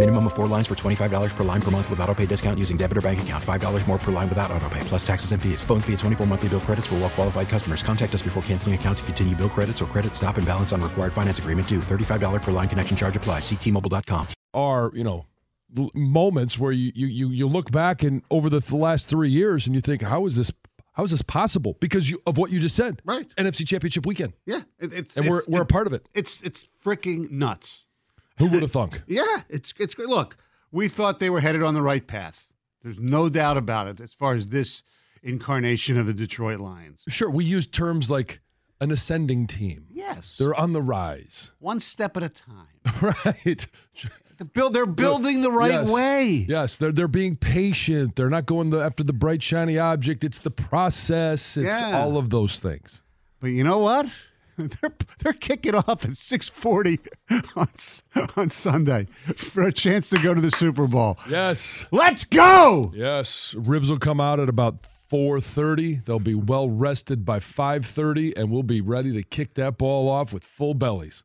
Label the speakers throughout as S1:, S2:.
S1: Minimum of four lines for $25 per line per month with auto pay discount using debit or bank account. $5 more per line without auto pay, plus taxes and fees. Phone fee at 24 monthly bill credits for well qualified customers. Contact us before canceling account to continue bill credits or credit stop and balance on required finance agreement due. $35 per line connection charge applies. Ctmobile.com.
S2: are you know moments where you you you, you look back and over the, the last three years and you think how is this how is this possible because you of what you just said
S3: Right.
S2: NFC Championship weekend
S3: Yeah, it, it's
S2: and we're we're a part of it.
S3: It's it's freaking nuts.
S2: Who would have thunk?
S3: Yeah, it's it's good. Look, we thought they were headed on the right path. There's no doubt about it as far as this incarnation of the Detroit Lions.
S2: Sure, we use terms like an ascending team.
S3: Yes,
S2: They're on the rise,
S3: one step at a time.
S2: right?
S3: They're, build, they're building the right
S2: Yes.
S3: way.
S2: Yes, they're they're being patient. They're not going the, after the bright shiny object. It's the process. It's
S3: Yeah.
S2: all of those things.
S3: But you know what? They're they're kicking off at 6:40 on on Sunday for a chance to go to the Super Bowl.
S2: Yes.
S3: Let's go!
S2: Yes, ribs will come out at about 4:30. They'll be well rested by 5:30 and we'll be ready to kick that ball off with full bellies.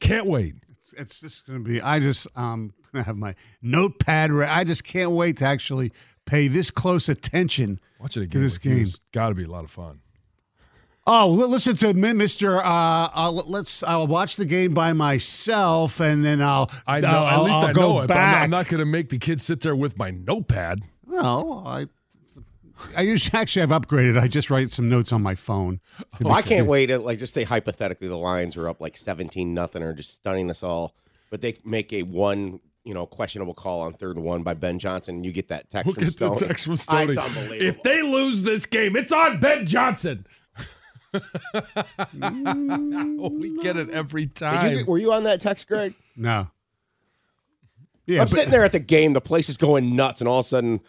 S2: Can't wait.
S3: It's, it's just going to be. I just um gonna have my notepad. Re- I just can't wait to actually pay this close attention
S2: Watching a
S3: to this
S2: with you
S3: game.
S2: has got to be a lot of fun.
S3: Oh, listen to mi- Mister. Uh, I'll, let's. I'll watch the game by myself, and then I'll.
S2: I know.
S3: I'll,
S2: at least
S3: I'll
S2: I
S3: go
S2: know it. But I'm not,
S3: back.
S2: I'm not going to make the kids sit there with my notepad.
S3: No, I. I usually actually I've upgraded. I just write some notes on my phone.
S4: Well, I can't wait to like just say hypothetically the Lions are up like seventeen nothing or just stunning us all, but they make a one you know questionable call on third and one by Ben Johnson. and You get that text
S2: Look
S4: from
S2: at the
S4: Stoney.
S2: text from Stoney.
S4: It's unbelievable.
S2: If they lose this game, it's on Ben Johnson. we get it every time.
S4: you, were you on that text, Greg?
S3: No. Yeah,
S4: I'm
S3: but-
S4: sitting there at the game. The place is going nuts, and all of a sudden,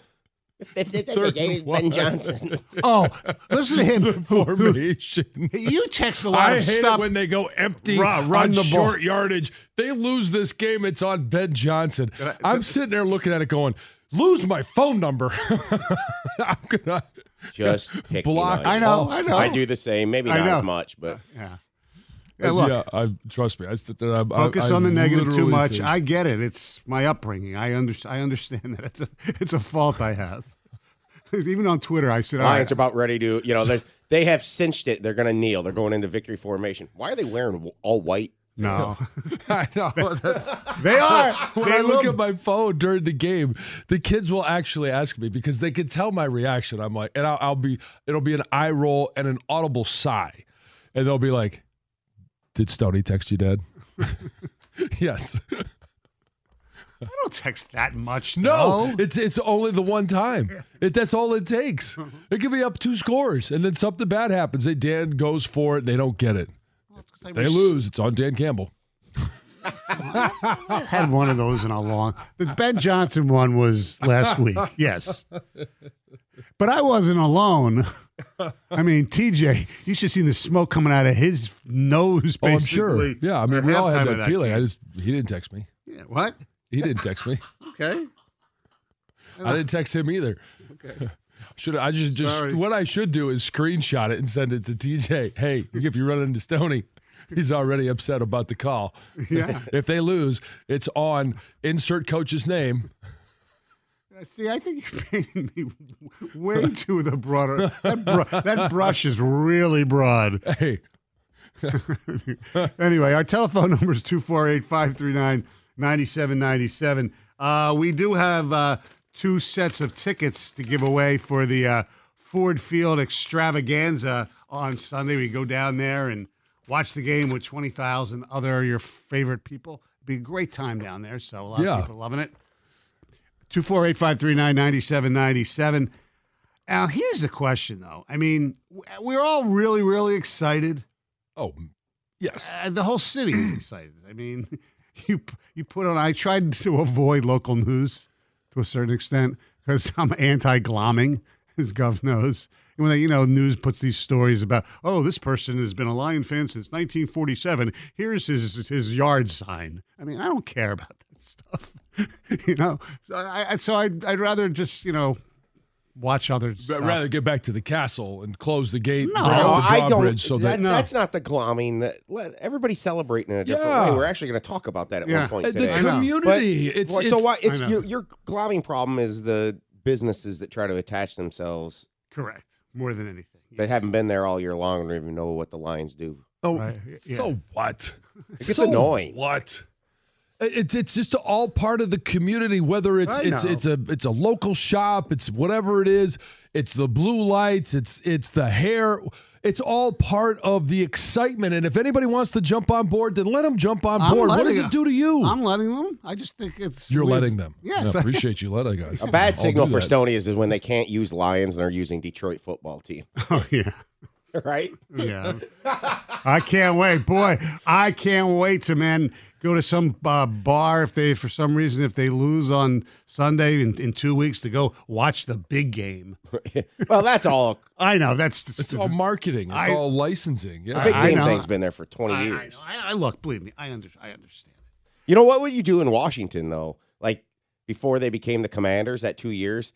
S2: Third and.
S4: Ben Johnson.
S3: Oh, listen to him.
S2: the formation.
S3: You text a lot
S2: I
S3: of
S2: hate
S3: stuff.
S2: it when they go empty
S3: Run- run
S2: on
S3: the ball.
S2: short yardage. They lose this game. It's on Ben Johnson. I'm sitting there looking at it, going, "Lose my phone number." I'm gonna
S4: Just pick
S2: Block.
S4: United.
S3: I know, I know.
S4: I do the same. Maybe
S3: I
S4: not
S3: know.
S4: as much, but uh,
S3: yeah. Yeah, uh, look.
S2: yeah, I trust me. I sit there. I,
S3: Focus
S2: I,
S3: on the
S2: I
S3: negative too much.
S2: think-
S3: I get it. It's my upbringing. I under, I understand that it's a it's a fault I have. Even on Twitter, I said, all
S4: Lions are
S3: right,
S4: about ready to. You know, they they have cinched it. They're going to kneel. They're going into victory formation. Why are they wearing all white?
S3: No,
S2: I know. That's,
S3: they are.
S2: when
S3: They
S2: I look
S3: will-
S2: at my phone during the game, the kids will actually ask me because they can tell my reaction. I'm like, and I'll, I'll be, it'll be an eye roll and an audible sigh, and they'll be like, "Did Stoney text you, Dad?" yes.
S3: I don't text that much.
S2: No,
S3: though.
S2: it's it's only the one time. It, that's all it takes. Uh-huh. It could be up two scores, and then something bad happens. They Dan goes for it, and they don't get it. They
S3: was-
S2: lose. It's on Dan Campbell.
S3: I had one of those in a long. The Ben Johnson one was last week. Yes, but I wasn't alone. I mean, TJ, you should have seen the smoke coming out of his nose.
S2: Oh, I'm sure. Yeah, I mean, we all had
S3: of
S2: that feeling. I just he didn't text me.
S3: Yeah, what?
S2: He didn't text me.
S3: Okay.
S2: I didn't text him either.
S3: Okay.
S2: Should I just just
S3: Sorry.
S2: what I should do is screenshot it and send it to TJ. Hey, if you run into Stoney, he's already upset about the call.
S3: Yeah.
S2: if they lose, it's on insert coach's name.
S3: Uh, See, I think you're painting me way too the broader. That, br- that brush is really broad.
S2: Hey,
S3: anyway, our telephone number is 248 539 9797. Uh, We do have uh, two sets of tickets to give away for the uh, Ford Field extravaganza on Sunday. We go down there and watch the game with 20,000 other your favorite people. It'd be a great time down there. So a lot
S2: Yeah.
S3: of people loving it. 248-539-9797. Now here's the question though. I mean, we're all really really excited.
S2: Oh, yes.
S3: Uh, the whole city is excited. I mean, you you put on. I tried to avoid local news to a certain extent because I'm anti-glomming, as Gov knows. And When they, you know, news puts these stories about, oh, this person has been a Lion fan since 1947. Here's his his yard sign. I mean, I don't care about that stuff. you know, so I, I so I'd I'd rather just you know watch others.
S2: I'd rather get back to the castle and close the gate,
S3: No,
S2: bring
S4: No,
S2: up the
S4: I don't.
S2: drawbridge so
S4: that,
S2: that,
S4: That's not the glomming. That, let everybody celebrate in a different
S2: Yeah.
S4: way. We're actually going to talk about that at
S3: Yeah.
S4: one point today.
S2: the community.
S4: But-
S2: it's,
S4: well,
S2: it's
S4: so why? It's your, your glomming problem is the businesses that try to attach themselves
S3: correct more than anything.
S4: that haven't been there all year long and don't even know what the Lions do.
S2: Oh,
S3: Right, yeah.
S2: so what?
S4: It
S2: so
S4: annoying.
S2: What? It's it's just all part of the community. Whether it's it's it's a it's a local shop, it's whatever it is. It's the blue lights. It's it's the hair. It's all part of the excitement. And if anybody wants to jump on board, then let them jump on
S3: I'm
S2: board. What does it do to you?
S3: I'm letting them. I just think it's
S2: You're
S3: weird.
S2: letting them.
S3: Yes.
S2: I appreciate you letting us.
S4: A bad signal for
S2: that.
S4: Stoney is when they can't use Lions and are using Detroit football team.
S3: oh yeah.
S4: right?
S3: Yeah. I can't wait. Boy, I can't wait to, man, go to some uh, bar if they, for some reason, if they lose on Sunday in, in two weeks to go watch the big game.
S4: well, that's all.
S3: I know. That's,
S2: It's all marketing. It's
S3: I-
S2: all licensing. Yeah.
S4: The big
S3: I
S4: game
S3: know.
S4: thing's been there for 20
S3: I, I,
S4: years.
S3: know. I, I look, believe me, I, under, I understand.
S4: You know what would you do in Washington though? Like before they became the Commanders at two years,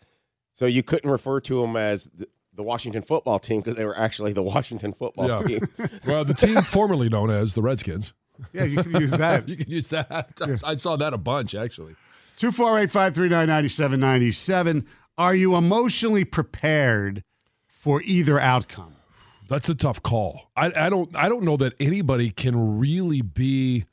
S4: so you couldn't refer to them as the, the Washington football team because they were actually the Washington football
S2: Yeah.
S4: team.
S2: well, the team formerly known as the Redskins.
S3: Yeah, you can use that.
S2: You can use that. I saw that a bunch actually.
S3: 248 539 9797. Are you emotionally prepared for either outcome?
S2: That's a tough call. I, I don't I don't know that anybody can really be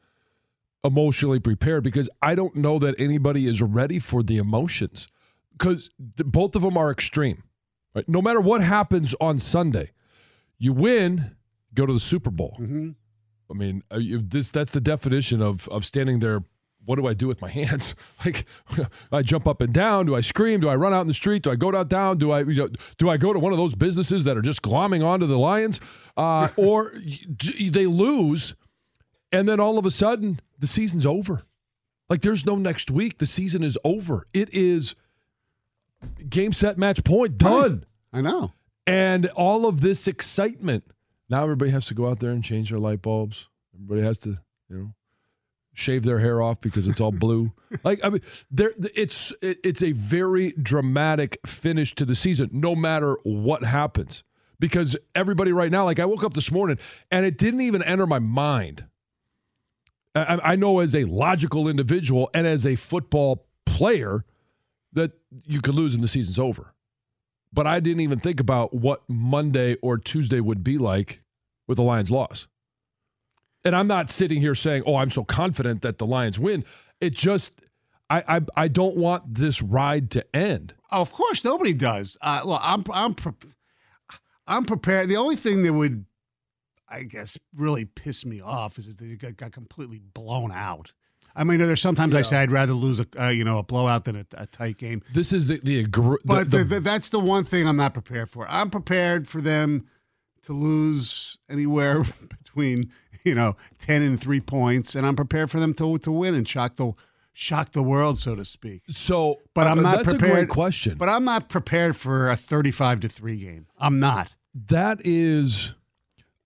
S2: emotionally prepared because I don't know that anybody is ready for the emotions because both of them are extreme. Right? No matter what happens on Sunday, you win, go to the Super Bowl. Mm-hmm. I mean, uh, this that's the definition of of standing there. What do I do with my hands? Like, I jump up and down. Do I scream? Do I run out in the street? Do I go down down? Do I you know, do I go to one of those businesses that are just glomming onto the Lions, uh, or they lose, and then all of a sudden the season's over? Like, there's no next week. The season is over. It is game set match point done
S3: I know.
S2: and all of this excitement. Now everybody has to go out there and change their light bulbs. Everybody has to, you know, shave their hair off because it's all blue. like I mean, there it's it, it's a very dramatic finish to the season, no matter what happens. Because everybody right now, like I woke up this morning and it didn't even enter my mind. I, I know as a logical individual and as a football player that you could lose and the season's over but I didn't even think about what Monday or Tuesday would be like with the Lions loss. And I'm not sitting here saying, "Oh, I'm so confident that the Lions win." It just I I, I don't want this ride to end.
S3: Oh, of course, nobody does. Uh, well, I'm I'm pre- I'm prepared. The only thing that would, I guess, really piss me off is if they got, got completely blown out. I mean, there's sometimes I say I'd rather lose a uh, you know a blowout than a, a tight game.
S2: This is the, the,
S3: But
S2: the,
S3: the-
S2: the,
S3: that's the one thing I'm not prepared for. I'm prepared for them to lose anywhere between you know ten and three points, and I'm prepared for them to to win and shock the shock the world, so to speak.
S2: so.
S3: But I'm
S2: uh,
S3: not
S2: That's
S3: prepared.
S2: a great question.
S3: But I'm not prepared for a 35 to three game. I'm not.
S2: that is,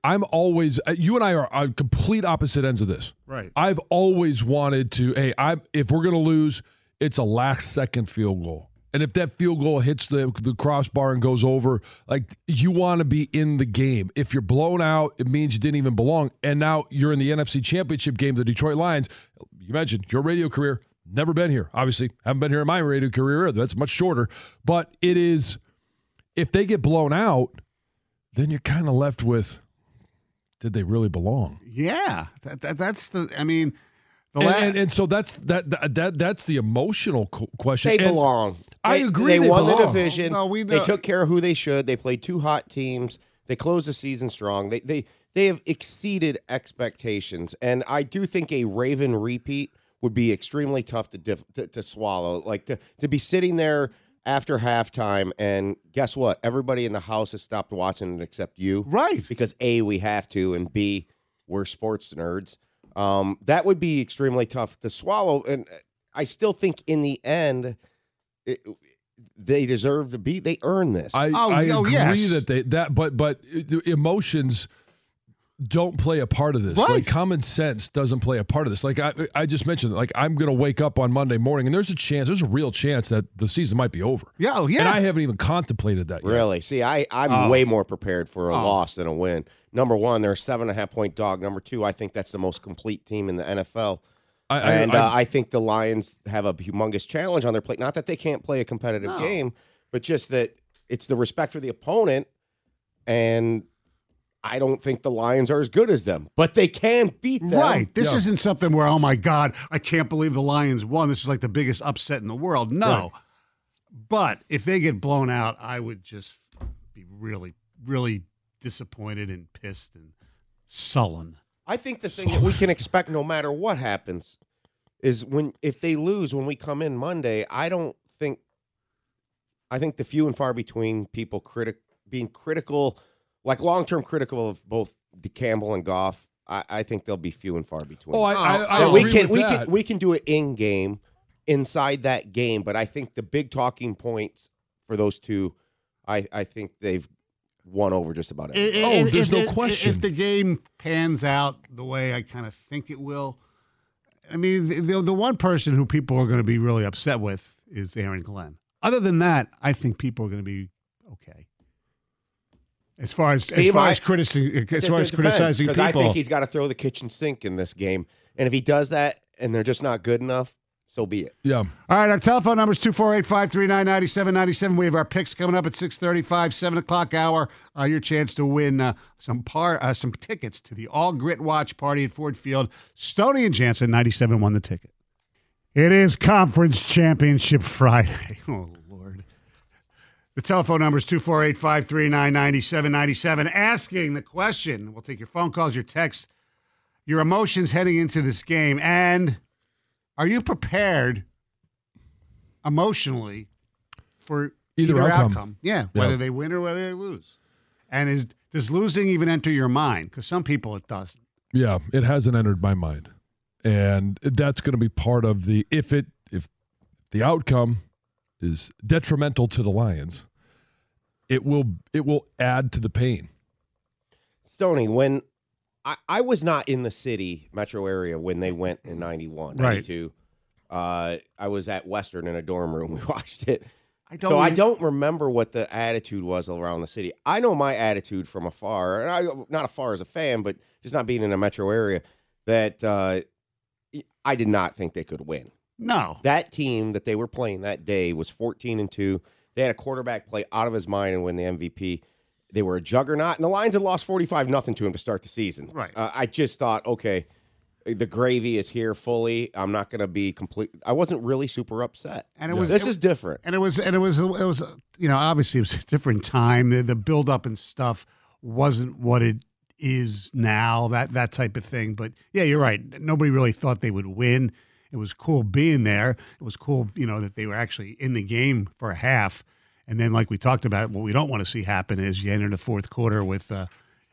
S2: I'm always. uh, You and I are on complete opposite ends of this.
S3: Right.
S2: I've always wanted to. Hey, I if we're gonna lose, it's a last second field goal, and if that field goal hits the the crossbar and goes over, like you want to be in the game. If you're blown out, it means you didn't even belong, and now you're in the NFC Championship game. The Detroit Lions. You mentioned your radio career. Never been here. Obviously, haven't been here in my radio career. either. That's much shorter, but it is. If they get blown out, then you're kind of left with. Did they really belong?
S3: Yeah. That, that that's the. I mean, the
S2: and,
S3: la-
S2: and, and so that's that, that that that's the emotional question.
S4: They
S2: And
S4: belong.
S2: I
S4: They-
S2: agree
S4: They,
S2: they
S4: won the division.
S3: No, we
S4: they took care of who they should. They played two hot teams. They closed the season strong. They they they have exceeded expectations, and I do think a Raven repeat would be extremely tough to diff, to, to swallow. Like to, to be sitting there after halftime and guess what? Everybody in the house has stopped watching it except you.
S3: Right.
S4: Because A, we have to, and B, we're sports nerds. Um, that would be extremely tough to swallow. And I still think in the end, it, they deserve to be. They earn this.
S2: I,
S3: Oh,
S2: I
S3: oh,
S2: agree
S3: yes.
S2: that they that but but the emotions don't play a part of this.
S3: Right.
S2: Like common sense doesn't play a part of this. Like I I just mentioned like I'm going to wake up on Monday morning and there's a chance there's a real chance that the season might be over.
S3: Yeah, oh, yeah.
S2: And I haven't even contemplated that yet.
S4: Really? See, I, I'm
S3: Oh.
S4: way more prepared for a
S3: Oh.
S4: loss than a win. Number one, they're a seven and a half point dog. Number two, I think that's the most complete team in the NFL.
S2: I, I,
S4: and
S2: I,
S4: uh, I think the Lions have a humongous challenge on their plate. Not that they can't play a competitive
S3: No.
S4: game, but just that it's the respect for the opponent. And I don't think the Lions are as good as them, but they can beat them.
S3: Right. This
S2: Yeah.
S3: isn't something where, oh my God, I can't believe the Lions won. This is like the biggest upset in the world. No.
S2: Right.
S3: But if they get blown out, I would just be really, really disappointed and pissed and sullen.
S4: I think the thing that we can expect no matter what happens is when if they lose when we come in Monday, I don't think I think the few and far between people critic being critical, like long term critical of both Dan Campbell and Goff, I, I think they'll be few and far between.
S2: oh, I, I, oh,
S4: I
S2: agree
S4: we can
S2: with
S4: we
S2: that.
S4: can we can do it in game inside that game, but I think the big talking points for those two, I I think they've won over just about everything.
S2: Oh, there's
S3: if,
S2: no
S3: if-
S2: question.
S3: If the game pans out the way I kind of think it will, I mean, the, the, the one person who people are going to be really upset with is Aaron Glenn. Other than that, I think people are going to be okay. As far as as far
S4: I-
S3: as criticizing as far as
S4: depends,
S3: criticizing
S4: 'cause
S3: people,
S4: I think he's got to throw the kitchen sink in this game, and if he does that, and they're just not good enough, so be it.
S2: yeah.
S3: All right, our telephone number is 248-539-9797. We have our picks coming up at 635, 7 o'clock hour. Uh, your chance to win uh, some par, uh, some tickets to the All Grit Watch Party at Ford Field. Stoney and Jansen, 97 won the ticket. It is Conference Championship Friday. Oh, Lord. The telephone number is 248-539-9797. Asking the question. We'll take your phone calls, your texts, your emotions heading into this game, and are you prepared emotionally for
S2: Either
S3: either,
S2: outcome.
S3: outcome. Yeah,
S2: Yeah.
S3: whether they win or whether they lose. And is does losing even enter your mind? Because some people it doesn't.
S2: Yeah, it hasn't entered my mind, and that's going to be part of the if it if the outcome is detrimental to the Lions, it will it will add to the pain.
S4: Stoney, when I, I was not in the city metro area when they went in 91,
S3: Right.
S4: 92. Uh, I was at Western in a dorm room. We watched it.
S3: I don't.
S4: so I don't remember what the attitude was around the city. I know my attitude from afar, and I not afar as a fan, but just not being in a metro area. That uh, I did not think they could win.
S3: No.
S4: That team that they were playing that day was 14 and 2. They had a quarterback play out of his mind and win the MVP. They were a juggernaut, and the Lions had lost 45 nothing to him to start the season.
S3: Right.
S4: Uh, I just thought, okay, the gravy is here fully. I'm not going to be complete. I wasn't really super upset.
S3: And it was
S4: this
S3: it-
S4: is different.
S3: And it was and it was it was you know obviously it was a different time. The the build up and stuff wasn't what it is now. That that type of thing. But yeah, you're right. Nobody really thought they would win. It was cool being there. It was cool, you know, that they were actually in the game for a half. And then, like we talked about, what we don't want to see happen is you enter the fourth quarter with uh,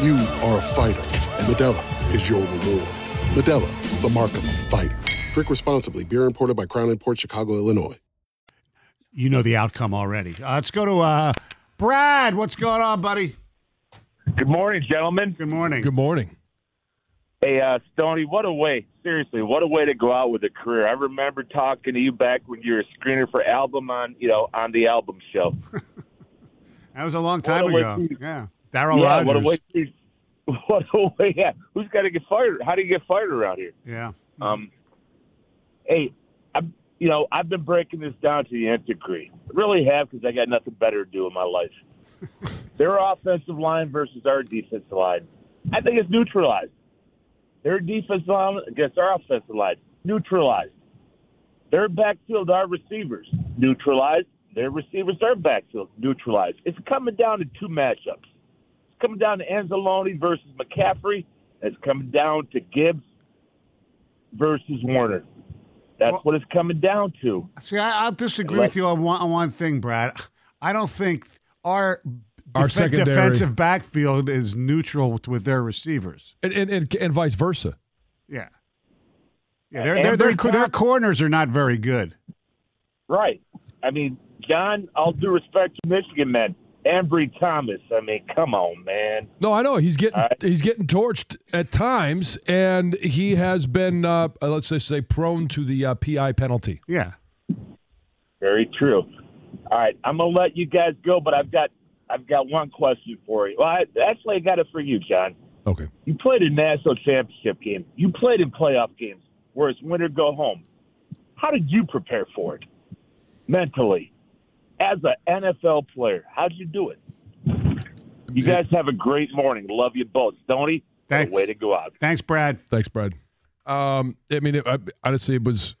S5: You are a fighter, and Modelo is your reward. Modelo, the mark of a fighter. Drink responsibly. Beer imported by Crown Port Chicago, Illinois.
S3: You know the outcome already. Uh, let's go to uh, Brad. What's going on, buddy?
S6: Good morning, gentlemen.
S3: Good morning.
S2: Good morning.
S6: Hey, uh, Stoney, what a way, seriously, what a way to go out with a career. I remember talking to you back when you were a screener for album on, you know, on the album show.
S3: that was a long time
S6: What a
S3: ago.
S6: to-
S3: yeah. Daryl
S6: yeah,
S3: Rogers.
S6: what a way what a way, yeah. Who's got to get fired? How do you get fired around here?
S3: Yeah.
S6: Um, hey, I'm, you know, I've been breaking this down to the nth degree. I really have because I got nothing better to do in my life. Their offensive line versus our defensive line. I think it's neutralized. Their defensive line against our offensive line, neutralized. Their backfield, our receivers, neutralized. Their receivers, our backfield, neutralized. It's coming down to two matchups. It's coming down to Anzalone versus McCaffrey. It's coming down to Gibbs versus Warner. That's what it's coming down to.
S3: See, I, I'll disagree
S6: Let-
S3: with you on one, on one thing, Brad. I don't think our,
S2: Our
S3: def- defensive backfield is neutral with, with their receivers.
S2: And, and, and, and vice versa.
S3: Yeah. Yeah, their, their, their,
S6: Ambry
S3: their corners are not very good.
S6: Right. I mean, John, all due respect to Michigan men, Ambry Thomas. I mean, come on, man.
S2: No, I know he's getting he's getting torched at times, and he has been uh, uh, let's just say prone to the uh, PI penalty.
S3: Yeah.
S6: Very true. All right, I'm gonna let you guys go, but I've got I've got one question for you. Well, I, actually, I got it for you, John.
S2: Okay.
S6: You played a national championship game. You played in playoff games where it's win or go home. How did you prepare for it mentally as an NFL player? How'd you do it? You guys have a great morning. Love you both, Stoney.
S3: Thanks.
S6: Way to go out.
S3: Thanks, Brad.
S2: Thanks, Brad. Um, I mean, it, I, honestly, it was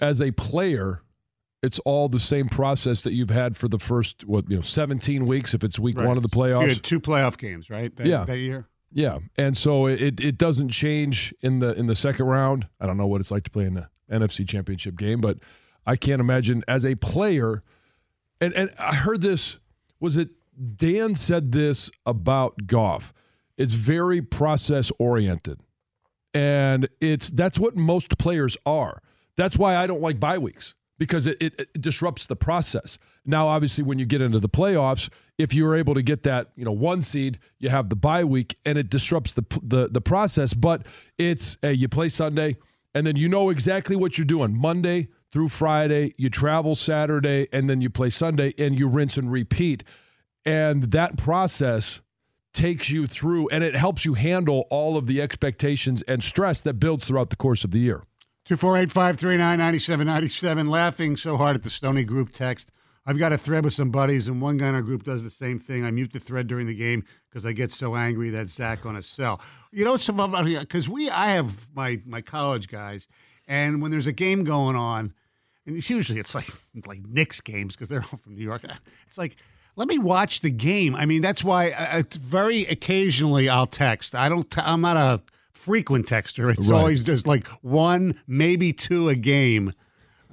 S2: as a player, it's all the same process that you've had for the first what you know 17 weeks. If it's week
S3: Right.
S2: one of the playoffs, You
S3: had two playoff games, right? That,
S2: Yeah.
S3: That year.
S2: Yeah, and so it it doesn't change in the in the second round. I don't know what it's like to play in the NFC Championship game, but I can't imagine as a player. And and I heard this was it Dan said this about golf. It's very process oriented, and it's that's what most players are. That's why I don't like bye weeks because it, it, it disrupts the process. Now, obviously, when you get into the playoffs, if you're able to get that, you know, one seed, you have the bye week, and it disrupts the the, the process. But it's you play Sunday, and then you know exactly what you're doing Monday through Friday. You travel Saturday, and then you play Sunday, and you rinse and repeat. And that process takes you through, and it helps you handle all of the expectations and stress that builds throughout the course of the year.
S3: 248 539 9797. Laughing so hard at the Stoney group text. I've got a thread with some buddies, and one guy in our group does the same thing. I mute the thread during the game because I get so angry that Zach on a cell. You know, some of because we, I have my my college guys, and when there's a game going on, and usually it's like like Knicks games because they're all from New York. It's like let me watch the game. I mean, that's why uh, it's very occasionally I'll text. I don't. T- I'm not a frequent texter. It's
S2: Right.
S3: always just like one, maybe two a game.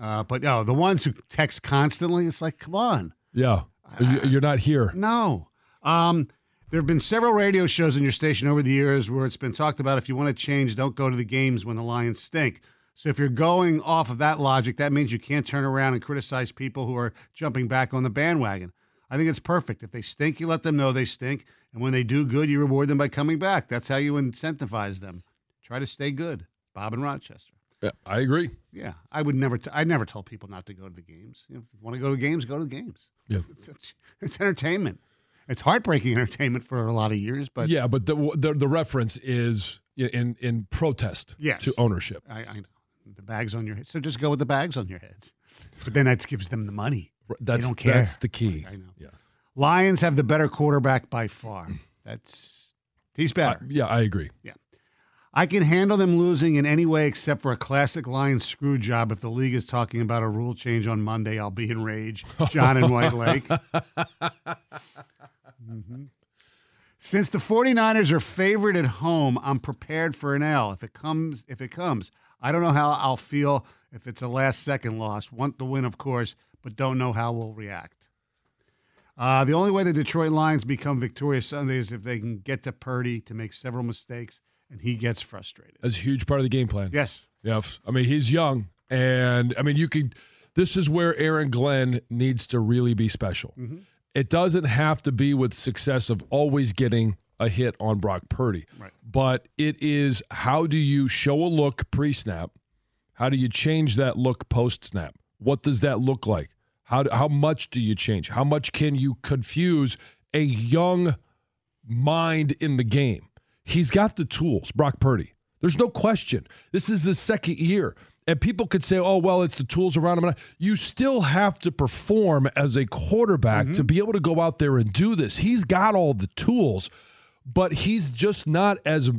S3: Uh, but no, the ones who text constantly, it's like, come on.
S2: Yeah. You- You're not here.
S3: No. Um, there have been several radio shows in your station over the years where it's been talked about if you want to change, don't go to the games when the Lions stink. So if you're going off of that logic, that means you can't turn around and criticize people who are jumping back on the bandwagon. I think it's perfect. If they stink, you let them know they stink. And when they do good, you reward them by coming back. That's how you incentivize them. Try to stay good. Bob and Rochester.
S2: Yeah, I agree.
S3: Yeah, I would never. T- I never told people not to go to the games. You know, if you want to go to the games, go to the games.
S2: Yeah.
S3: It's, it's, it's entertainment. It's heartbreaking entertainment for a lot of years, but
S2: yeah, but the, the the reference is in in protest
S3: Yes.
S2: to ownership.
S3: I, I know the bags on your head. So just go with the bags on your heads. But then that gives them the money.
S2: That's
S3: they don't care.
S2: that's the key.
S3: I know.
S2: Yeah.
S3: Lions have the better quarterback by far. That's he's better.
S2: yeah, I agree.
S3: Yeah. I can handle them losing in any way except for a classic Lions screw job. If the league is talking about a rule change on Monday, I'll be in rage. John and White Lake. Mhm. Since the 49ers are favored at home, I'm prepared for an L. If it comes, if it comes, I don't know how I'll feel if it's a last second loss. Want the win, of course, but don't know how we'll react. Uh, the only way the Detroit Lions become victorious Sunday is if they can get to Purdy to make several mistakes and he gets frustrated.
S2: That's a huge part of the game plan.
S3: Yes.
S2: Yeah. I mean, he's young. And I mean, you could, this is where Aaron Glenn needs to really be special.
S3: Mm-hmm.
S2: It doesn't have to be with success of always getting a hit on Brock Purdy.
S3: Right.
S2: But it is how do you show a look pre snap? How do you change that look post snap? What does that look like? How, do, how much do you change? How much can you confuse a young mind in the game? He's got the tools, Brock Purdy. There's no question. This is the second year. And people could say, oh, well, it's the tools around him. You still have to perform as a quarterback mm-hmm. to be able to go out there and do this. He's got all the tools, but he's just not as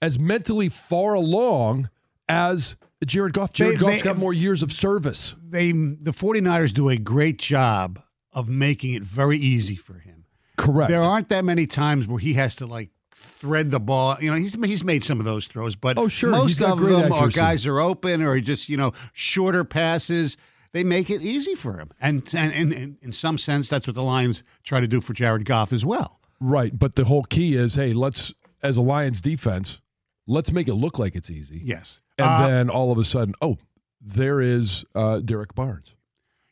S2: as mentally far along as Jared Goff. Jared
S3: They-
S2: Goff's
S3: they-
S2: got more years of service.
S3: They the 49ers do a great job of making it very easy for him.
S2: Correct.
S3: There aren't that many times where he has to like thread the ball. You know, he's he's made some of those throws, but
S2: Oh, sure.
S3: most of them are guys are open or just you know shorter passes. They make it easy for him, and and, and, and in some sense, that's what the Lions try to do for Jared Goff as well.
S2: Right. But the whole key is hey, let's, as a Lions defense, let's make it look like it's easy.
S3: Yes,
S2: And
S3: Uh,
S2: then all of a sudden, oh, there is uh, Derrick Barnes.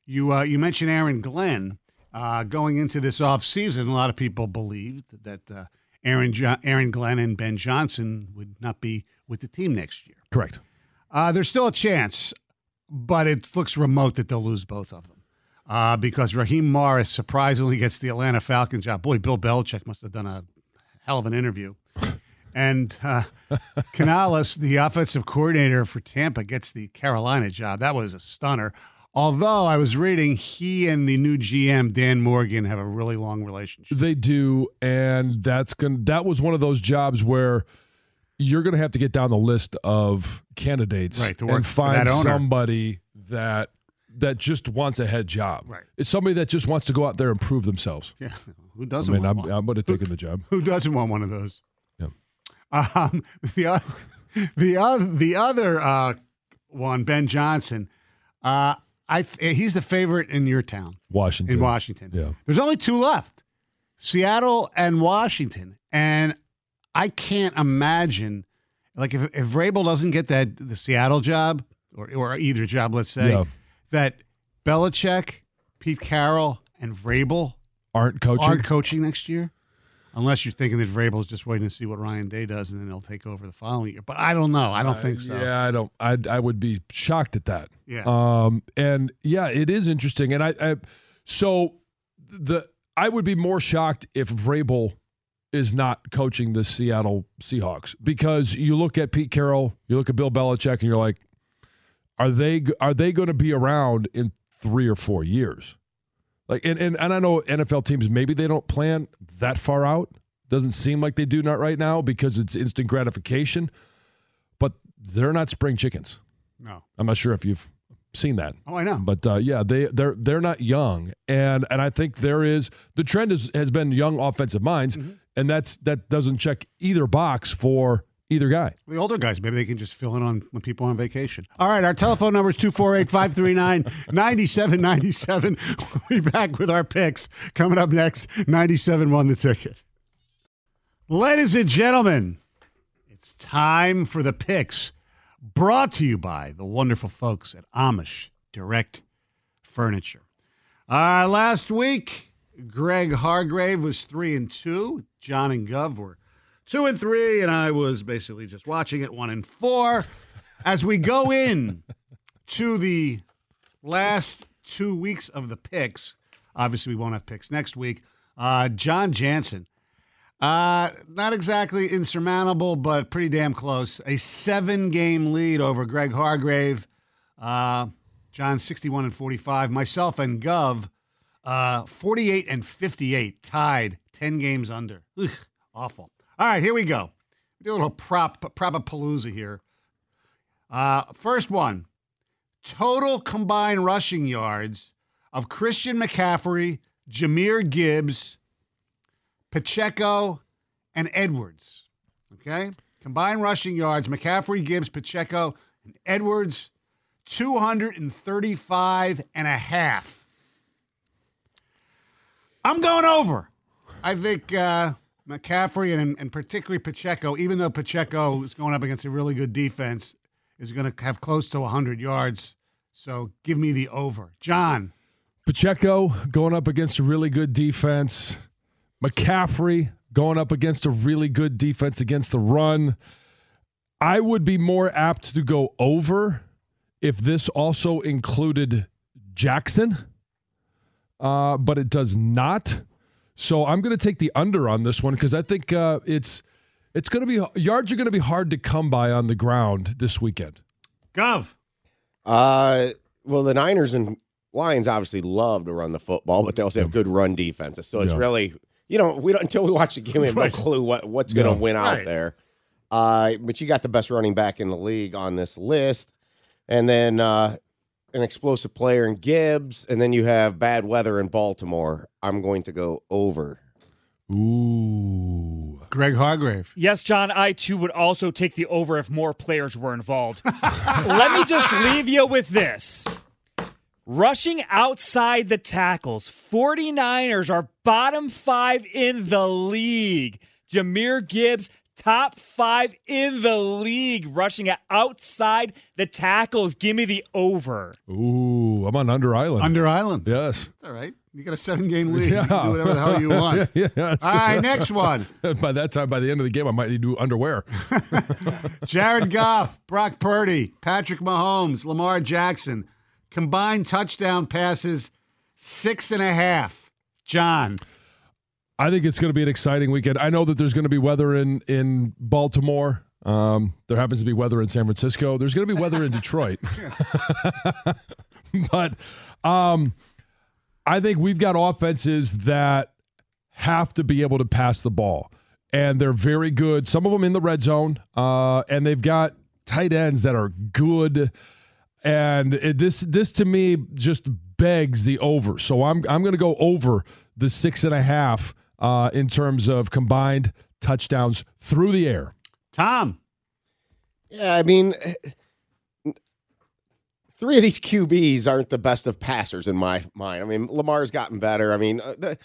S3: You uh, you mentioned Aaron Glenn uh, going into this offseason. A lot of people believed that uh, Aaron jo- Aaron Glenn and Ben Johnson would not be with the team next year.
S2: Correct.
S3: Uh, there's still a chance, but it looks remote that they'll lose both of them. Uh, because Raheem Morris surprisingly gets the Atlanta Falcons job. Boy, Bill Belichick must have done a hell of an interview. And uh, Canales, the offensive coordinator for Tampa, gets the Carolina job. That was a stunner. Although I was reading, he and the new GM Dan Morgan have a really long relationship.
S2: They do, and that's going. That was one of those jobs where you're going to have to get down the list of candidates
S3: Right,
S2: and find
S3: that
S2: somebody that that just wants a head job.
S3: Right.
S2: It's somebody that just wants to go out there and prove themselves.
S3: Yeah, who doesn't
S2: mean,
S3: want
S2: I'm,
S3: one?
S2: I'm going to take in the job.
S3: Who doesn't want one of those?
S2: Yeah.
S3: Um, the other, the other, the other uh, one, Ben Johnson. Uh, I he's the favorite in your town,
S2: Washington.
S3: in Washington.
S2: Yeah.
S3: There's only two left, Seattle and Washington, and I can't imagine, like if if Vrabel doesn't get that the Seattle job or or either job, let's say,
S2: Yeah.
S3: That Belichick, Pete Carroll, and Vrabel
S2: Aren't coaching.
S3: aren't coaching next year, unless you're thinking that Vrabel's just waiting to see what Ryan Day does, and then he'll take over the following year. But I don't know. I don't think so.
S2: Uh, Yeah, I don't. I I would be shocked at that.
S3: Yeah.
S2: Um. And yeah, it is interesting. And I, I so the I would be more shocked if Vrabel is not coaching the Seattle Seahawks because you look at Pete Carroll, you look at Bill Belichick, and you're like, are they are they going to be around in three or four years? Like, and, and and I know NFL teams maybe they don't plan that far out. Doesn't seem like they do not right now because it's instant gratification but they're not spring chickens.
S3: No.
S2: I'm not sure if you've seen that.
S3: Oh, I know.
S2: But uh, yeah, they they're they're not young, and and I think there is the trend is, has been young offensive minds,
S3: Mm-hmm.
S2: and that's that doesn't check either box for either guy.
S3: The older guys, maybe they can just fill in on when people are on vacation. All right, our telephone number is 248 539 9797. We'll be back with our picks coming up next. 97 won the ticket. Ladies and gentlemen, it's time for the picks brought to you by the wonderful folks at Amish Direct Furniture. Uh, last week, Greg Hargrave was three and two. John and Gov were two and three, and I was basically just watching it one and four. As we go in to the last two weeks of the picks, obviously we won't have picks next week. Uh, John Jansen, uh, not exactly insurmountable, but pretty damn close. A seven-game lead over Greg Hargrave. Uh, John, sixty-one and forty-five. Myself and Gov, uh, forty-eight and fifty-eight, tied, ten games under. Ugh, awful. All right, here we go. do a little prop propapalooza here. Uh, first one: total combined rushing yards of Christian McCaffrey, Jahmyr Gibbs, Pacheco, and Edwards. Okay, combined rushing yards: McCaffrey, Gibbs, Pacheco, and Edwards. 235 and a half. I'm going over. I think uh, McCaffrey and, and particularly Pacheco, even though Pacheco is going up against a really good defense, is going to have close to 100 yards. So give me the over. John.
S2: Pacheco going up against a really good defense. McCaffrey going up against a really good defense against the run. I would be more apt to go over if this also included Jackson, uh, but it does not. So I'm going to take the under on this one because I think uh, it's it's going to be yards are going to be hard to come by on the ground this weekend.
S3: Gov.
S4: Uh, well, the Niners and Lions obviously love to run the football, but they also have good run defenses. So it's
S2: Yeah.
S4: really you know we don't until we watch the game, we have
S3: Right.
S4: no clue what what's going to
S2: Yeah.
S4: win out
S3: Right.
S4: there. Uh, but you got the best running back in the league on this list, and then uh, an explosive player in Gibbs, and then you have bad weather in Baltimore. I'm going to go over.
S2: Ooh.
S3: Greg Hargrave.
S7: Yes, John, I too would also take the over if more players were involved. Let me just leave you with this. Rushing outside the tackles, 49ers are bottom five in the league. Jahmyr Gibbs, top five in the league, rushing outside the tackles. Give me the over.
S2: Ooh, I'm on Under Island.
S3: Under Island.
S2: yes.
S3: It's all right. You got a seven game lead.
S2: Yeah.
S3: You can do whatever the hell you want.
S2: yeah, yes.
S3: All right, next one.
S2: by that time, by the end of the game, I might need new underwear.
S3: Jared Goff, Brock Purdy, Patrick Mahomes, Lamar Jackson. Combined touchdown passes, six and a half. John.
S2: I think it's going to be an exciting weekend. I know that there's going to be weather in in Baltimore. Um, there happens to be weather in San Francisco. There's going to be weather in Detroit. but um, I think we've got offenses that have to be able to pass the ball, and they're very good. Some of them in the red zone, uh, and they've got tight ends that are good. And it, this this to me just begs the over. So I'm I'm going to go over the six and a half uh, in terms of combined touchdowns through the air.
S3: Tom.
S4: Yeah, I mean, three of these QBs aren't the best of passers in my mind. I mean, Lamar's gotten better. I mean, uh, the,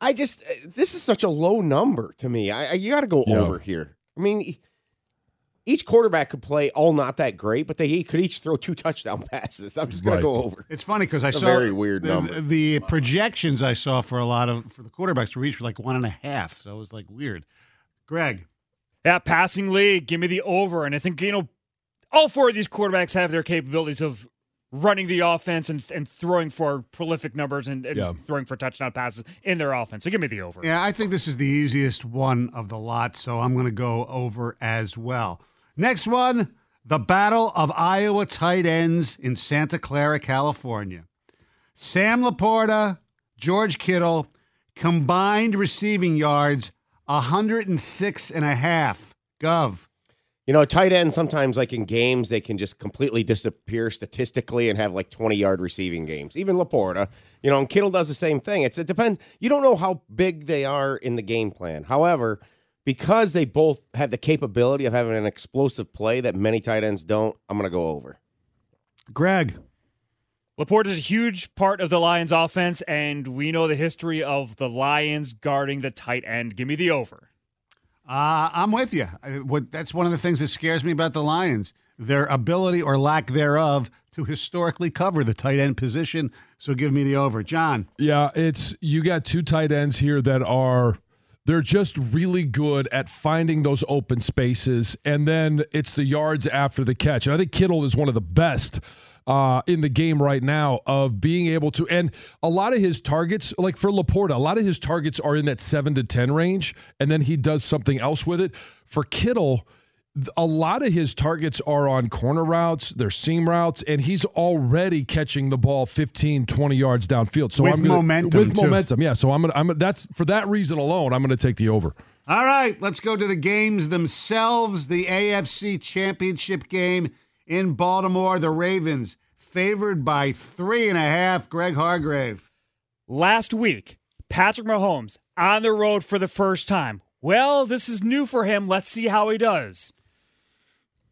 S4: I just uh, this is such a low number to me. I, I you got to go
S2: Yeah.
S4: over here. I mean, each quarterback could play all not that great, but they could each throw two touchdown passes. I'm just gonna go over.
S3: It's funny because I
S4: It's
S3: saw
S4: very weird
S3: the,
S4: number.
S3: The projections I saw for a lot of for the quarterbacks were each were like one and a half. So it was like weird. Greg.
S7: Yeah, passing league. Give me the over. And I think, you know, all four of these quarterbacks have their capabilities of running the offense and, and throwing for prolific numbers and, and
S2: Yeah.
S7: throwing for touchdown passes in their offense. So give me the over.
S3: Yeah, I think this is the easiest one of the lot, so I'm going to go over as well. Next one the Battle of Iowa Tight Ends in Santa Clara, California. Sam LaPorta, George Kittle, combined receiving yards 106 and a half. Gov.
S4: You know, tight end sometimes, like in games, they can just completely disappear statistically and have like 20 yard receiving games. Even Laporta, you know, and Kittle does the same thing. It's it depends. You don't know how big they are in the game plan. However, because they both have the capability of having an explosive play that many tight ends don't, I'm going to go over.
S3: Greg.
S7: LaPorta is a huge part of the Lions offense, and we know the history of the Lions guarding the tight end. Give me the over.
S3: Uh, I'm with you. I- What that's one of the things that scares me about the Lions, their ability or lack thereof to historically cover the tight end position. So give me the over, John.
S2: Yeah, it's you got two tight ends here that are they're just really good at finding those open spaces, and then it's the yards after the catch. And I think Kittle is one of the best uh, in the game right now of being able to. And a lot of his targets, like for LaPorta, a lot of his targets are in that seven to ten range, and then he does something else with it. For Kittle. Th- a lot of his targets are on corner routes, they're seam routes, and he's already catching the ball 15, 20 yards downfield. So
S3: With
S2: I'm gonna,
S3: momentum,
S2: With
S3: too.
S2: momentum, yeah. So I'm gonna, I'm gonna, that's for that reason alone, I'm gonna take the over.
S3: All right, let's go to the games themselves. The AFC Championship game in Baltimore. The Ravens favored by three and a half. Greg Hargrave.
S7: Last week, Patrick Mahomes on the road for the first time. Well, this is new for him. Let's see how he does.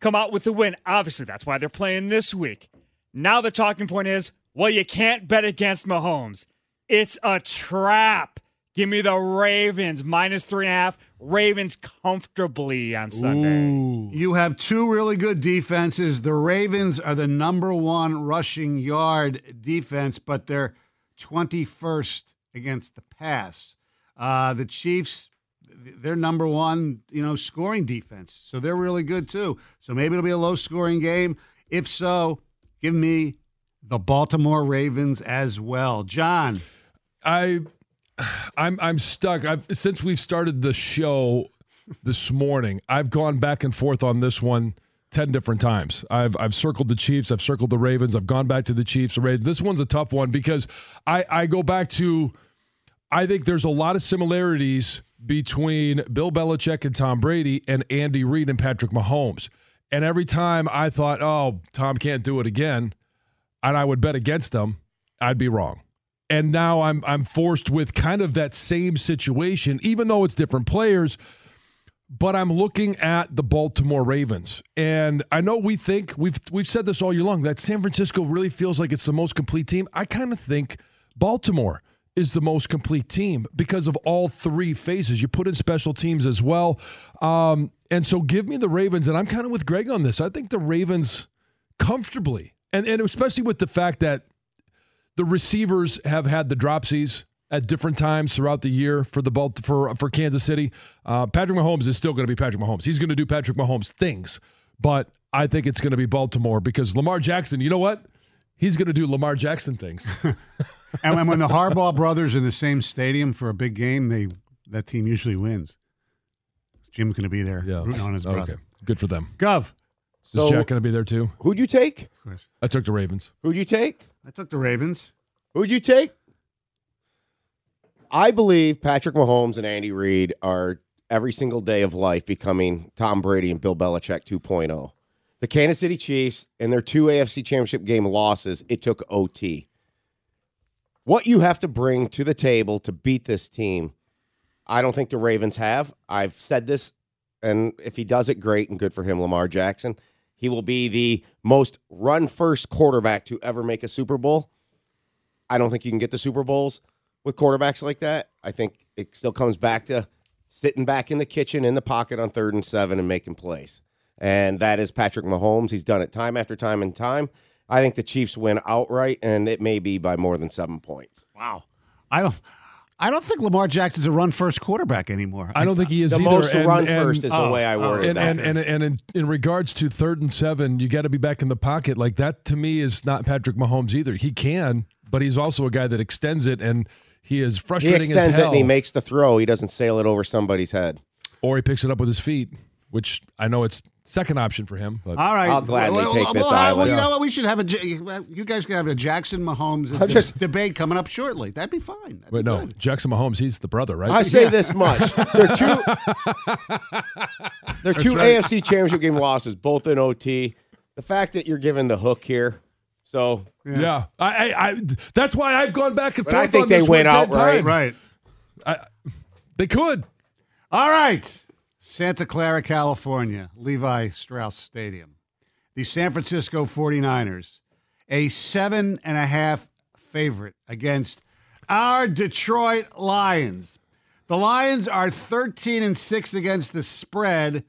S7: Come out with the win. Obviously, that's why they're playing this week. Now the talking point is, well, you can't bet against Mahomes. It's a trap. Give me the Ravens minus three and a half. Ravens comfortably on Sunday.
S3: You have two really good defenses. The Ravens are the number one rushing yard defense, but they're 21st against the pass. Uh, the Chiefs, they're number one, you know, scoring defense. So they're really good too. So maybe it'll be a low scoring game. If so, give me the Baltimore Ravens as well. John.
S2: I I'm I'm stuck. I've since we've started the show this morning, I've gone back and forth on this one 10 different times. I've I've circled the Chiefs, I've circled the Ravens, I've gone back to the Chiefs, the Ravens. This one's a tough one because I I go back to I think there's a lot of similarities between Bill Belichick and Tom Brady and Andy Reid and Patrick Mahomes. And every time I thought, "Oh, Tom can't do it again," and I would bet against them, I'd be wrong and now I'm I'm forced with kind of that same situation, even though it's different players. But I'm looking at the Baltimore Ravens, and I know we think we've we've said this all year long that San Francisco really feels like it's the most complete team. I kind of think Baltimore is the most complete team because of all three phases. You put in special teams as well, um, and so give me the Ravens. And I'm kind of with Greg on this. I think the Ravens comfortably, and and especially with the fact that the receivers have had the dropsies at different times throughout the year for the for for Kansas City. Uh, Patrick Mahomes is still going to be Patrick Mahomes. He's going to do Patrick Mahomes things, but I think it's going to be Baltimore because Lamar Jackson. You know what? He's going to do Lamar Jackson things.
S3: and when, when the Harbaugh brothers are in the same stadium for a big game, they that team usually wins. Jim's going to be there
S2: Yeah.
S3: rooting on his brother.
S2: Okay, good for them.
S3: Gov.
S2: Is Jack going to be there too?
S4: Who'd you take?
S3: Of course.
S2: I took the Ravens.
S4: Who'd you take?
S3: I took the Ravens.
S4: Who'd you take? I believe Patrick Mahomes and Andy Reid are every single day of life becoming Tom Brady and Bill Belichick 2.0. The Kansas City Chiefs and their two AFC Championship game losses, it took OT. What you have to bring to the table to beat this team, I don't think the Ravens have. I've said this, and if he does it, great and good for him, Lamar Jackson. He will be the most run first quarterback to ever make a Super Bowl. I don't think you can get the Super Bowls with quarterbacks like that. I think it still comes back to sitting back in the kitchen in the pocket on third and seven and making plays. And that is Patrick Mahomes. He's done it time after time and time. I think the Chiefs win outright, and it may be by more than seven points.
S3: Wow. I don't. I don't think Lamar Jackson's a run first quarterback anymore.
S2: I don't think he is
S4: The
S2: either.
S4: most
S2: and-
S4: run
S2: and-
S4: first is the
S3: Oh,
S4: way I
S3: oh,
S4: worded
S2: and,
S4: that.
S2: and, and and in, in regards to third and seven, you got to be back in the pocket. Like that to me is not Patrick Mahomes either. He can, but he's also a guy that extends it, and he is
S4: he
S2: frustrating
S4: extends
S2: as
S4: it
S2: hell.
S4: and he makes the throw. He doesn't sail it over somebody's head.
S2: or he picks it up with his feet, which I know it's second option for him. But
S3: All right,
S4: I'll gladly take this
S3: well,
S4: island.
S3: Well, you know what? We should have a. J- well, You guys can have a Jackson Mahomes
S4: I'm just-
S3: debate coming up shortly. That'd be fine. That'd
S2: wait,
S3: be
S2: no,
S3: good.
S2: Jackson Mahomes, he's the brother, right?
S4: I say this much: they're two, they're two
S3: right.
S4: AFC Championship game losses, both in OT. The fact that you're given the hook here, so
S2: yeah, I, I, I, that's why I've gone back and
S4: But
S2: forth.
S4: I think
S2: on
S4: they
S2: this
S4: win
S2: one 10 times.
S3: Right.
S2: I, they could.
S3: All right. Santa Clara, California, Levi Strauss Stadium. The San Francisco 49ers, a seven and a half favorite against our Detroit Lions. The Lions are 13 and 6 against the spread.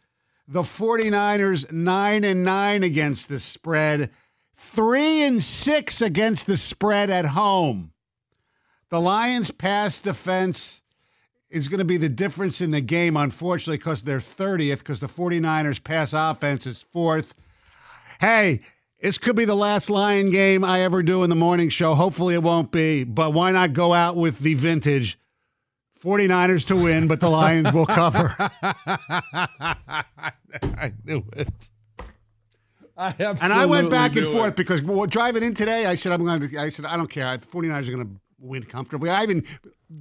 S3: The 49ers 9 and 9 against the spread. 3 and 6 against the spread at home. The Lions pass defense is going to be the difference in the game, unfortunately, because they're 30th, because the 49ers pass offense is fourth. Hey, this could be the last Lion game I ever do in the morning show. Hopefully it won't be, but why not go out with the vintage 49ers to win, but the Lions will cover.
S2: I knew it. I absolutely
S3: And I went back and forth
S2: it.
S3: because well, driving in today, I said I'm going to. I said I don't care. The 49ers are going to win comfortably. I even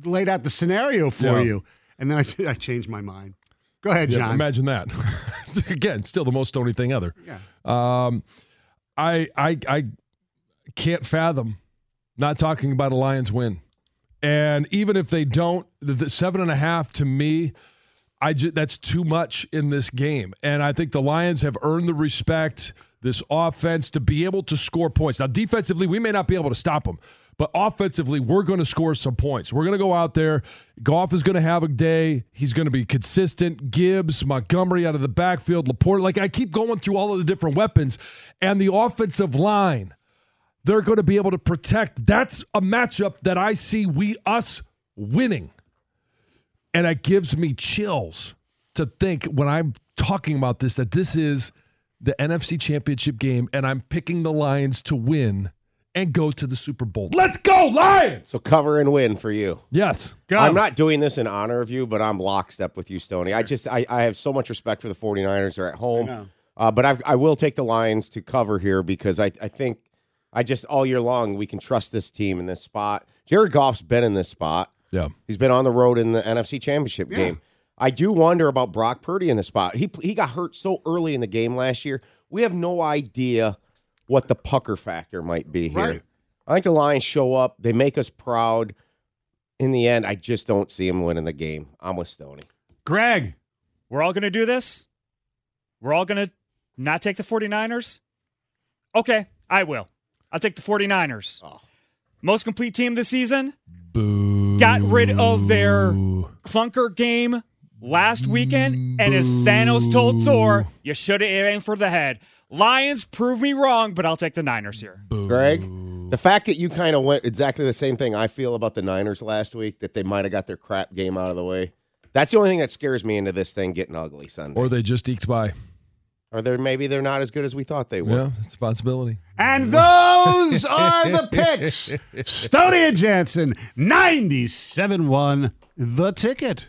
S3: laid out the scenario for
S2: Yeah.
S3: you, and then I, I changed my mind. Go ahead,
S2: Yeah,
S3: John.
S2: imagine that. Again, still the most Stoney thing ever.
S3: Yeah.
S2: Um, I I I can't fathom not talking about a Lions win, and even if they don't, the, the seven and a half to me, I ju- that's too much in this game, and I think the Lions have earned the respect. This offense to be able to score points. Now, defensively, we may not be able to stop them, but offensively, we're going to score some points. We're going to go out there. Goff is going to have a day. He's going to be consistent. Gibbs, Montgomery out of the backfield, LaPorta. Like I keep going through all of the different weapons, and the offensive line they're going to be able to protect. That's a matchup that I see we us winning. And it gives me chills to think when I'm talking about this that this is the NFC Championship game and I'm picking the Lions to win and go to the Super Bowl. Let's go Lions.
S4: So cover and win for you.
S2: Yes.
S4: I'm not doing this in honor of you, but I'm lockstep with you, Stoney. I just I, I have so much respect for the 49ers. They're at home. Uh, but I've, I will take the Lions to cover here because I, I think I just all year long we can trust this team in this spot. Jared Goff's been in this spot.
S2: Yeah.
S4: He's been on the road in the NFC Championship
S3: Yeah.
S4: game. I do wonder about Brock Purdy in the spot. He he got hurt so early in the game last year. We have no idea what the pucker factor might be here.
S3: Right.
S4: I think the Lions show up. They make us proud. In the end, I just don't see him winning the game. I'm with Stoney.
S3: Greg.
S7: We're all going to do this? We're all going to not take the 49ers? Okay, I will. I'll take the 49ers. Most complete team this season?
S2: Boo.
S7: Got rid of their clunker game last weekend, and as Thanos told Thor, you should have aimed for the head. Lions prove me wrong, but I'll take the Niners here.
S4: Greg, the fact that you kind of went exactly the same thing I feel about the Niners last week, that they might have got their crap game out of the way. That's the only thing that scares me into this thing getting ugly Sunday.
S2: Or they just eked by.
S4: Or they're maybe they're not as good as we thought they were.
S2: Yeah, it's a possibility.
S3: And those are the picks. Stoney and Jansen, 97-1, the ticket.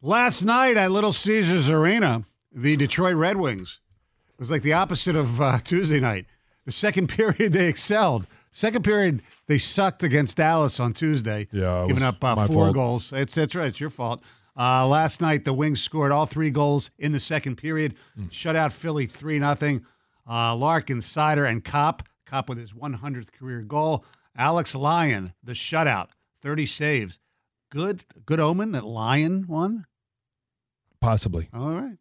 S3: Last night at Little Caesars Arena, the Detroit Red Wings it was like the opposite of uh, Tuesday night. The second period they excelled. Second period they sucked against Dallas on Tuesday.
S2: Yeah,
S3: giving up uh, four
S2: fault.
S3: goals. It's that's right. It's your fault. Uh, last night the Wings scored all three goals in the second period.
S2: Hmm.
S3: Shut out Philly three nothing. Uh, Larkin, Seider, and Copp. Copp with his 100th career goal. Alex Lyon, the shutout, 30 saves. Good, good omen that lion won.
S2: Possibly.
S3: All right.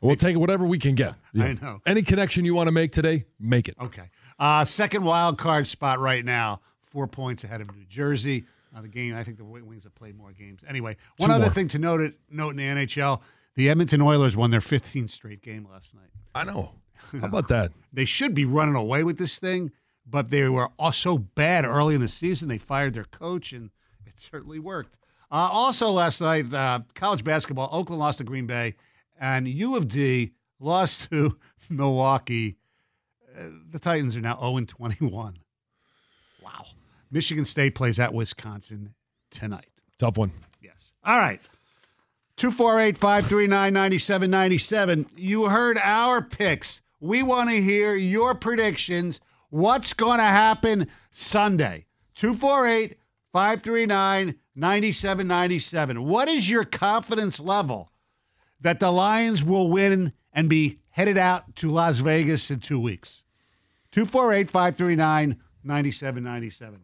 S2: We'll take whatever we can get.
S3: I know.
S2: Any connection you want to make today, make it.
S3: Okay. Uh, second wild card spot right now, four points ahead of New Jersey. Uh, the game, I think the Wings have played more games. Anyway, one
S2: Two
S3: other
S2: more.
S3: thing to note, note in the NHL, the Edmonton Oilers won their 15th straight game last night.
S2: I know. How about that?
S3: They should be running away with this thing, but they were so bad early in the season. They fired their coach, and it certainly worked. Uh, also, last night, uh, college basketball, Oakland lost to Green Bay, and U of D lost to Milwaukee. Uh, the Titans are now 0 21. Wow. Michigan State plays at Wisconsin tonight.
S2: Tough one.
S3: Yes. All right. 248 539 9797. You heard our picks. We want to hear your predictions. What's going to happen Sunday? 248 539 9797. What is your confidence level that the Lions will win and be headed out to Las Vegas in two weeks? 248 539 9797.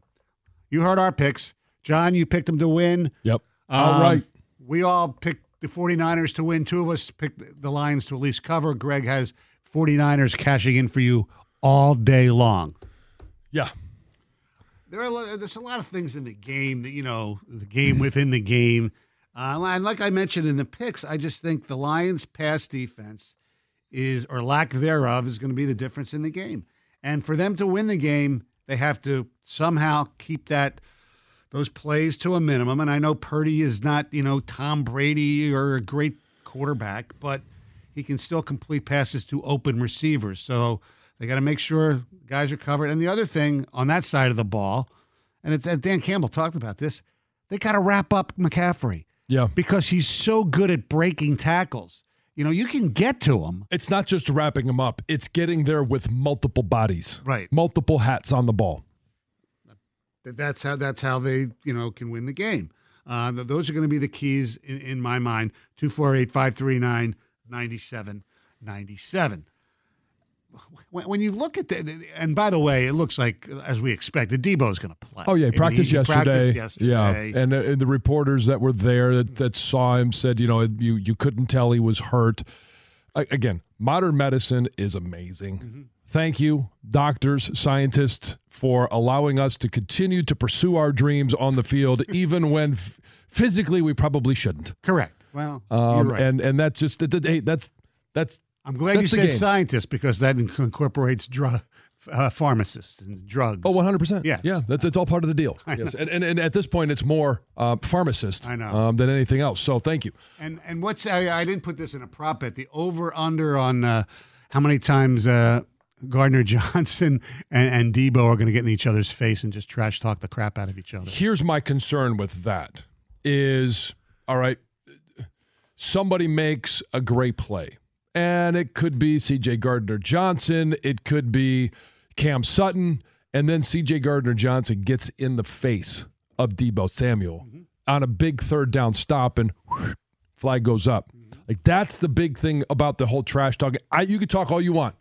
S3: You heard our picks. John, you picked them to win.
S2: Yep.
S3: Um,
S2: All right.
S3: We all picked the 49ers to win. Two of us picked the Lions to at least cover. Greg has 49ers cashing in for you all day long.
S2: Yeah.
S3: There are there's a lot of things in the game that you know the game within the game. Uh, and like I mentioned in the picks, I just think the Lions' pass defense is or lack thereof is going to be the difference in the game. And for them to win the game, they have to somehow keep that those plays to a minimum. And I know Purdy is not you know Tom Brady or a great quarterback, but he can still complete passes to open receivers. So they got to make sure guys are covered. And the other thing on that side of the ball, and it's and Dan Campbell talked about this, they got to wrap up McCaffrey.
S2: Yeah.
S3: Because he's so good at breaking tackles. You know, you can get to him.
S2: It's not just wrapping him up, it's getting there with multiple bodies.
S3: Right.
S2: Multiple hats on the ball.
S3: That's how that's how they, you know, can win the game. Uh, those are going to be the keys in, in my mind. 248 539 9797. When, you look at the, and by the way, it looks like, as we expected, Deebo's going to play.
S2: Oh yeah, he practiced
S3: he
S2: yesterday.
S3: practiced
S2: Yeah,
S3: yesterday.
S2: and, uh, and the reporters that were there that, that saw him said, you know, you you couldn't tell he was hurt. Again, modern medicine is amazing.
S3: Mm-hmm.
S2: Thank you, doctors, scientists, for allowing us to continue to pursue our dreams on the field, even when f- physically we probably shouldn't.
S3: Correct. Well,
S2: Um,
S3: you're right.
S2: And and that's just that- that- hey, that's that's.
S3: I'm glad you
S2: that's the
S3: said
S2: game.
S3: scientists because that incorporates drug uh, pharmacists and drugs.
S2: Oh, 100%.
S3: Yes.
S2: Yeah, that's, that's all part of the deal. Yes. And, and, and at this point, it's more uh, pharmacist
S3: I know.
S2: Um, than anything else. So thank you.
S3: And and what's I, I didn't put this in a prop bet. The over under on uh, how many times uh, Gardner Johnson and, and Deebo are going to get in each other's face and just trash talk the crap out of each other.
S2: Here's my concern with that is, all right, somebody makes a great play. And it could be CJ Gardner Johnson, it could be Cam Sutton, and then CJ Gardner Johnson gets in the face of Deebo Samuel mm-hmm. on a big third down stop and flag goes up. Mm-hmm. Like that's the big thing about the whole trash talk. I you can talk all you want.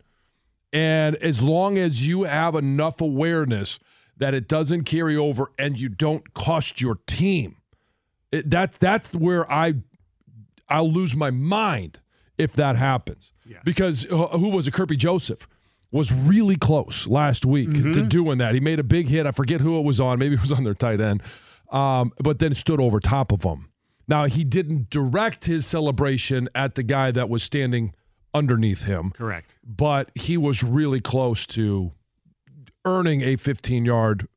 S2: And as long as you have enough awareness that it doesn't carry over and you don't cost your team, it, that that's where I I'll lose my mind if that happens. Because uh, who was it? Kerby Joseph was really close last week to doing that. He made a big hit. I forget who it was on. Maybe it was on their tight end, um, but then stood over top of him. Now he didn't direct his celebration at the guy that was standing underneath him.
S3: Correct.
S2: But he was really close to earning a 15 yard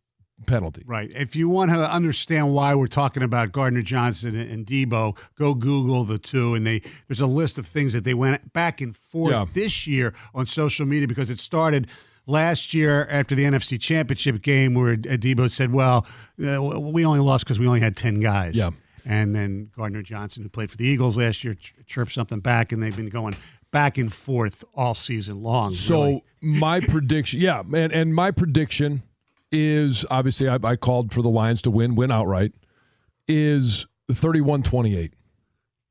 S2: penalty.
S3: Right. If you want to understand why we're talking about Gardner Johnson and Deebo, go Google the two, and they there's a list of things that they went back and forth
S2: Yeah.
S3: this year on social media because it started last year after the NFC Championship game where uh, Deebo said, "Well, uh, we only lost because we only had ten guys."
S2: Yeah.
S3: And then Gardner Johnson, who played for the Eagles last year, ch- chirped something back, and they've been going back and forth all season long.
S2: So
S3: really.
S2: my prediction, yeah, and and my prediction is obviously I, I called for the Lions to win, win outright, is 31-28.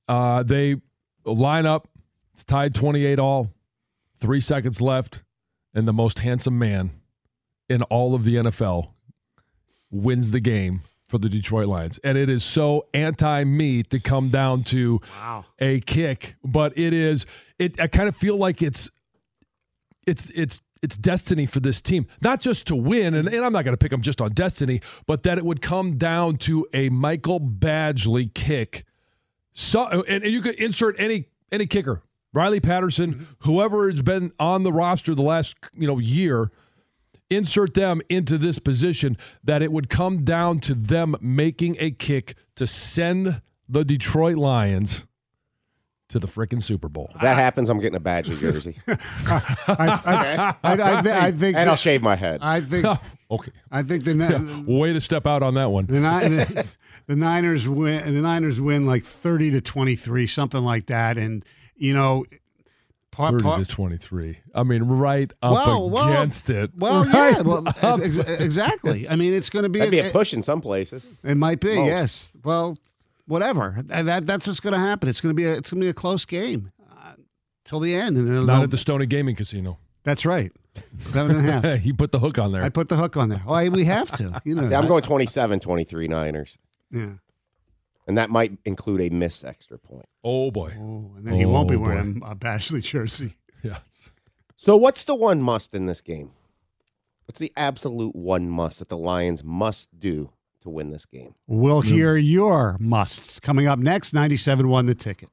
S2: Uh, they line up, it's tied 28 all, three seconds left, and the most handsome man in all of the NFL wins the game for the Detroit Lions. And it is so anti me to come down to a kick, but it is it I kind of feel like it's it's it's it's destiny for this team. Not just to win, and, and I'm not gonna pick them just on destiny, but that it would come down to a Michael Badgley kick. So uh, and, and you could insert any any kicker. Riley Patterson, mm-hmm. whoever has been on the roster the last you know year, insert them into this position that it would come down to them making a kick to send the Detroit Lions to the freaking Super Bowl.
S4: If that happens, I'm getting a badge Badger jersey.
S3: I, I, I, I, thi- I think
S4: and I'll shave my head.
S3: I think
S2: okay.
S3: I think the Ni-
S2: Way to step out on that one.
S3: the, Ni- the, the Niners win. The Niners win like thirty to twenty three, something like that. And you know, part,
S2: 30
S3: part,
S2: to 23. I mean, right up
S3: well, well,
S2: against it.
S3: Well,
S2: Right
S3: yeah, well,
S2: up-
S3: ex- exactly. I mean, it's going to be
S4: That'd be a push in some places.
S3: It might be,
S4: Most.
S3: yes. Well, whatever. And that that's what's going to happen. It's going to be a it's going to be a close game uh, till the end. And it'll-
S2: Not at the Stoney Gaming Casino.
S3: That's right. Seven and a half.
S2: you put the hook on there.
S3: I put the hook on there. Oh, we have to. You know,
S4: Yeah, I'm going 27 23 Niners.
S3: Yeah.
S4: And that might include a missed extra point.
S2: Oh, boy.
S3: Oh, And then he won't be
S2: Oh,
S3: wearing a Badgley jersey.
S2: Yes.
S4: So, what's the one must in this game? What's the absolute one must that the Lions must do to win this game?
S3: We'll hear your musts coming up next. 97 won the ticket.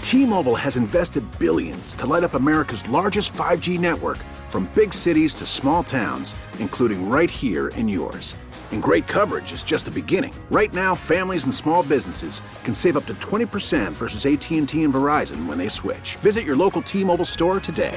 S8: T-Mobile has invested billions to light up America's largest 5G network from big cities to small towns, including right here in yours. And great coverage is just the beginning. Right now, families and small businesses can save up to 20% versus AT&T and Verizon when they switch. Visit your local T-Mobile store today.